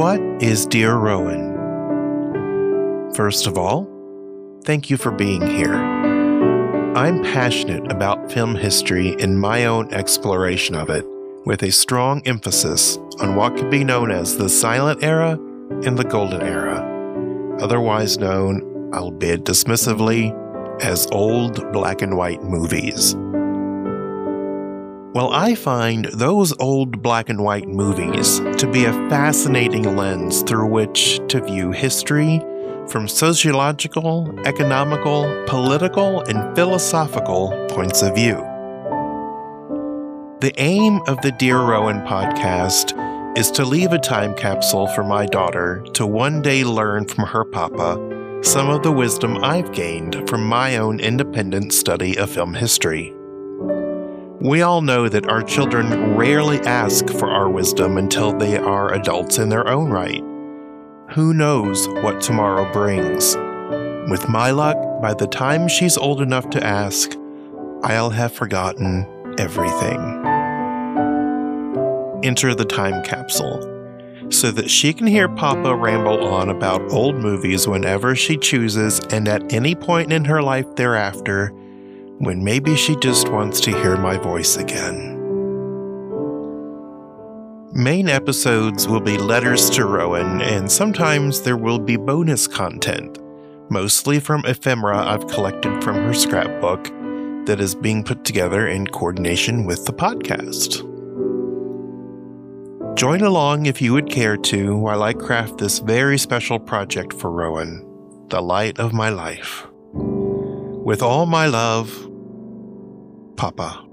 What is Dear Rowan? First of all, thank you for being here. I'm passionate about film history in my own exploration of it, with a strong emphasis on what could be known as the silent era and the golden era, otherwise known, albeit dismissively, as old black and white movies. Well, I find those old black and white movies to be a fascinating lens through which to view history from sociological, economical, political, and philosophical points of view. The aim of the Dear Rowan podcast is to leave a time capsule for my daughter to one day learn from her papa some of the wisdom I've gained from my own independent study of film history. We all know that our children rarely ask for our wisdom until they are adults in their own right. Who knows what tomorrow brings? With my luck, by the time she's old enough to ask, I'll have forgotten everything. Enter the time capsule so that she can hear Papa ramble on about old movies whenever she chooses and at any point in her life thereafter when maybe she just wants to hear my voice again. Main episodes will be letters to Rowan, and sometimes there will be bonus content, mostly from ephemera I've collected from her scrapbook that is being put together in coordination with the podcast. Join along if you would care to while I craft this very special project for Rowan, the light of my life. With all my love, Papa.